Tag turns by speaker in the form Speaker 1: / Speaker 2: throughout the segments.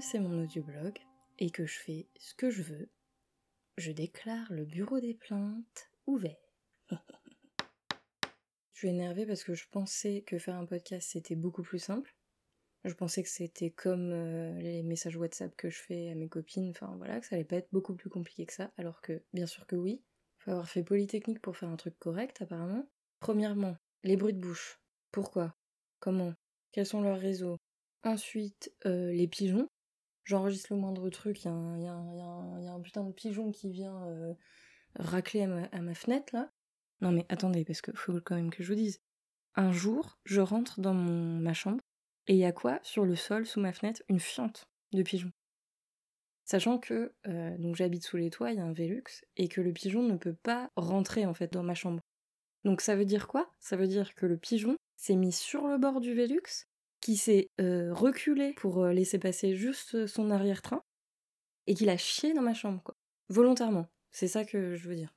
Speaker 1: c'est mon audioblog et que je fais ce que je veux, je déclare le bureau des plaintes ouvert. je suis énervée parce que je pensais que faire un podcast c'était beaucoup plus simple. Je pensais que c'était comme euh, les messages WhatsApp que je fais à mes copines, enfin voilà, que ça allait pas être beaucoup plus compliqué que ça, alors que bien sûr que oui. Faut avoir fait Polytechnique pour faire un truc correct apparemment. Premièrement, les bruits de bouche. Pourquoi? Comment? Quels sont leurs réseaux? Ensuite, euh, les pigeons. J'enregistre le moindre truc, il y, a un putain de pigeon qui vient euh, racler à ma, fenêtre là. Non mais attendez, parce que faut quand même que je vous dise. Un jour, je rentre dans ma chambre et il y a quoi sur le sol sous ma fenêtre? Une fiente de pigeons. Sachant que euh, donc j'habite sous les toits, il y a un Velux et que le pigeon ne peut pas rentrer en fait dans ma chambre. Donc ça veut dire quoi? Ça veut dire que le pigeon s'est mis sur le bord du Velux, qui s'est euh, reculé pour euh, laisser passer juste son arrière-train, et qu'il a chié dans ma chambre, quoi. Volontairement. C'est ça que je veux dire.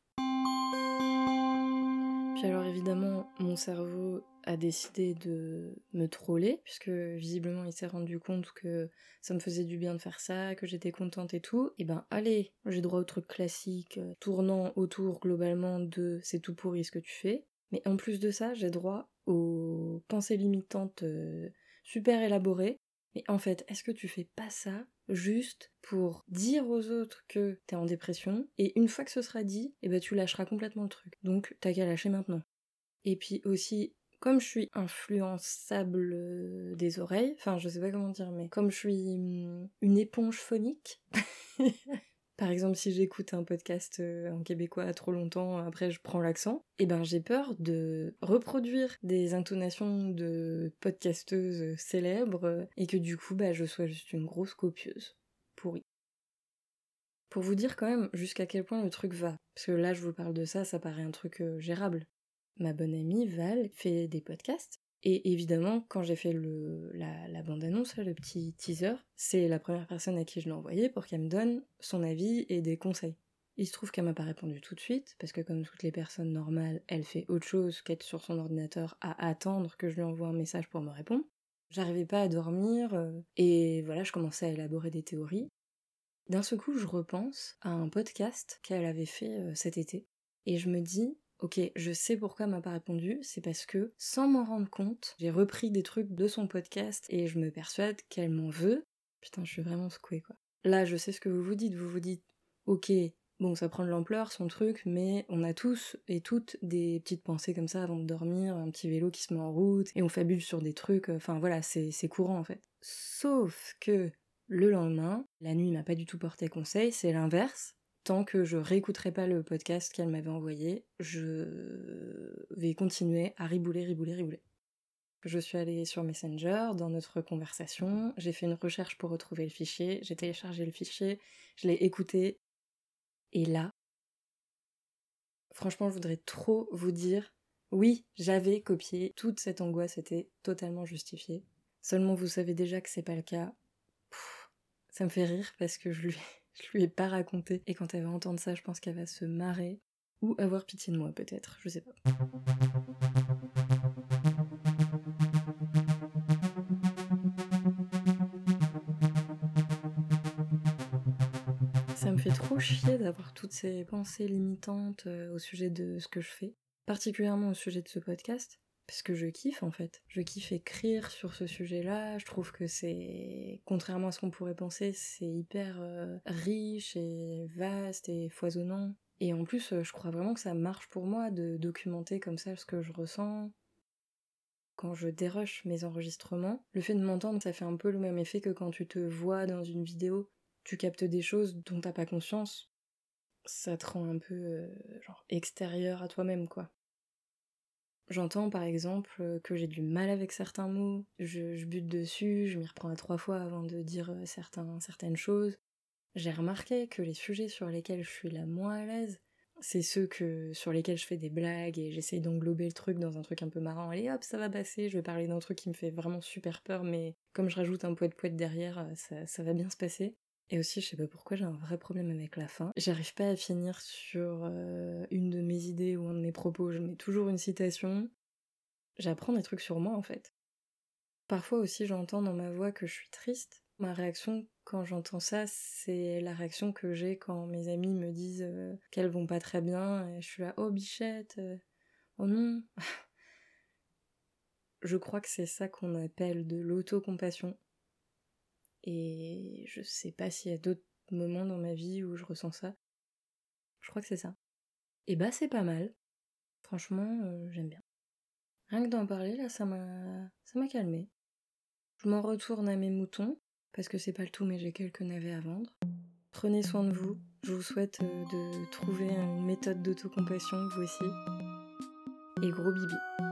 Speaker 1: Puis alors évidemment, mon cerveau a décidé de me troller, puisque visiblement il s'est rendu compte que ça me faisait du bien de faire ça, que j'étais contente et tout. Et ben allez, j'ai droit au truc classique, euh, tournant autour globalement de c'est tout pourri ce que tu fais. Mais en plus de ça, j'ai droit aux pensées limitantes euh, super élaborées. Mais en fait, est-ce que tu fais pas ça juste pour dire aux autres que t'es en dépression et une fois que ce sera dit, eh ben tu lâcheras complètement le truc. Donc t'as qu'à lâcher maintenant. Et puis aussi, comme je suis influençable euh, des oreilles, enfin je sais pas comment dire, mais comme je suis hum, une éponge phonique, par exemple si j'écoute un podcast euh, en québécois trop longtemps, après je prends l'accent, et eh ben j'ai peur de reproduire des intonations de podcasteuses célèbres et que du coup bah je sois juste une grosse copieuse pourrie. Pour vous dire quand même jusqu'à quel point le truc va, parce que là je vous parle de ça, ça paraît un truc euh, gérable ma bonne amie Val fait des podcasts. Et évidemment, quand j'ai fait le, la, bande-annonce, le petit teaser, c'est la première personne à qui je l'ai envoyé pour qu'elle me donne son avis et des conseils. Il se trouve qu'elle m'a pas répondu tout de suite, parce que comme toutes les personnes normales, elle fait autre chose qu'être sur son ordinateur à attendre que je lui envoie un message pour me répondre. J'arrivais pas à dormir, euh, et voilà, je commençais à élaborer des théories. D'un seul coup, je repense à un podcast qu'elle avait fait euh, cet été, et je me dis, Ok, je sais pourquoi m'a pas répondu, c'est parce que, sans m'en rendre compte, j'ai repris des trucs de son podcast et je me persuade qu'elle m'en veut. Putain, je suis vraiment secouée, quoi. Là, je sais ce que vous vous dites, vous vous dites, ok, bon, ça prend de l'ampleur, son truc, mais on a tous et toutes des petites pensées comme ça avant de dormir, un petit vélo qui se met en route, et on fabule sur des trucs, enfin voilà, c'est courant en fait. Sauf que le lendemain, la nuit m'a pas du tout porté conseil, c'est l'inverse que je réécouterai pas le podcast qu'elle m'avait envoyé, je vais continuer à ribouler, ribouler, ribouler. Je suis allée sur Messenger dans notre conversation, j'ai fait une recherche pour retrouver le fichier, j'ai téléchargé le fichier, je l'ai écouté, et là, franchement, je voudrais trop vous dire, oui, j'avais copié, toute cette angoisse était totalement justifiée. Seulement, vous savez déjà que c'est pas le cas. ça me fait rire parce que je lui je lui ai pas raconté. Et quand elle va entendre ça, je pense qu'elle va se marrer. Ou avoir pitié de moi, peut-être. Je sais pas. Ça me fait trop chier d'avoir toutes ces pensées limitantes euh, au sujet de ce que je fais. Particulièrement au sujet de ce podcast parce que je kiffe en fait. Je kiffe écrire sur ce sujet-là. Je trouve que c'est, contrairement à ce qu'on pourrait penser, c'est hyper euh, riche et vaste et foisonnant. Et en plus, euh, je crois vraiment que ça marche pour moi de documenter comme ça ce que je ressens. Quand je dérush mes enregistrements, le fait de m'entendre, ça fait un peu le même effet que quand tu te vois dans une vidéo. Tu captes des choses dont t'as pas conscience. Ça te rend un peu, euh, genre, extérieur à toi-même, quoi. J'entends par exemple que j'ai du mal avec certains mots, je, bute dessus, je m'y reprends à trois fois avant de dire euh, certaines choses. J'ai remarqué que les sujets sur lesquels je suis la moins à l'aise, c'est ceux que sur lesquels je fais des blagues et j'essaye d'englober le truc dans un truc un peu marrant. Allez hop, ça va passer, je vais parler d'un truc qui me fait vraiment super peur, mais comme je rajoute un poète poète derrière, euh, ça va bien se passer. Et aussi, je sais pas pourquoi j'ai un vrai problème avec la fin. J'arrive pas à finir sur euh, une de mes idées ou un de mes propos. Je mets toujours une citation. J'apprends des trucs sur moi en fait. Parfois aussi, j'entends dans ma voix que je suis triste. Ma réaction quand j'entends ça, c'est la réaction que j'ai quand mes amis me disent euh, qu'elles vont pas très bien. Et je suis là, oh bichette, euh, oh non. je crois que c'est ça qu'on appelle de l'autocompassion. Et je sais pas s'il y a d'autres moments dans ma vie où je ressens ça. Je crois que c'est ça. Et bah c'est pas mal. Franchement, euh, j'aime bien. Rien que d'en parler, là, ça m'a ça m'a calmé. Je m'en retourne à mes moutons parce que c'est pas le tout, mais j'ai quelques navets à vendre. Prenez soin de vous. Je vous souhaite euh, de trouver une méthode d'autocompassion, vous aussi. Et gros bibi.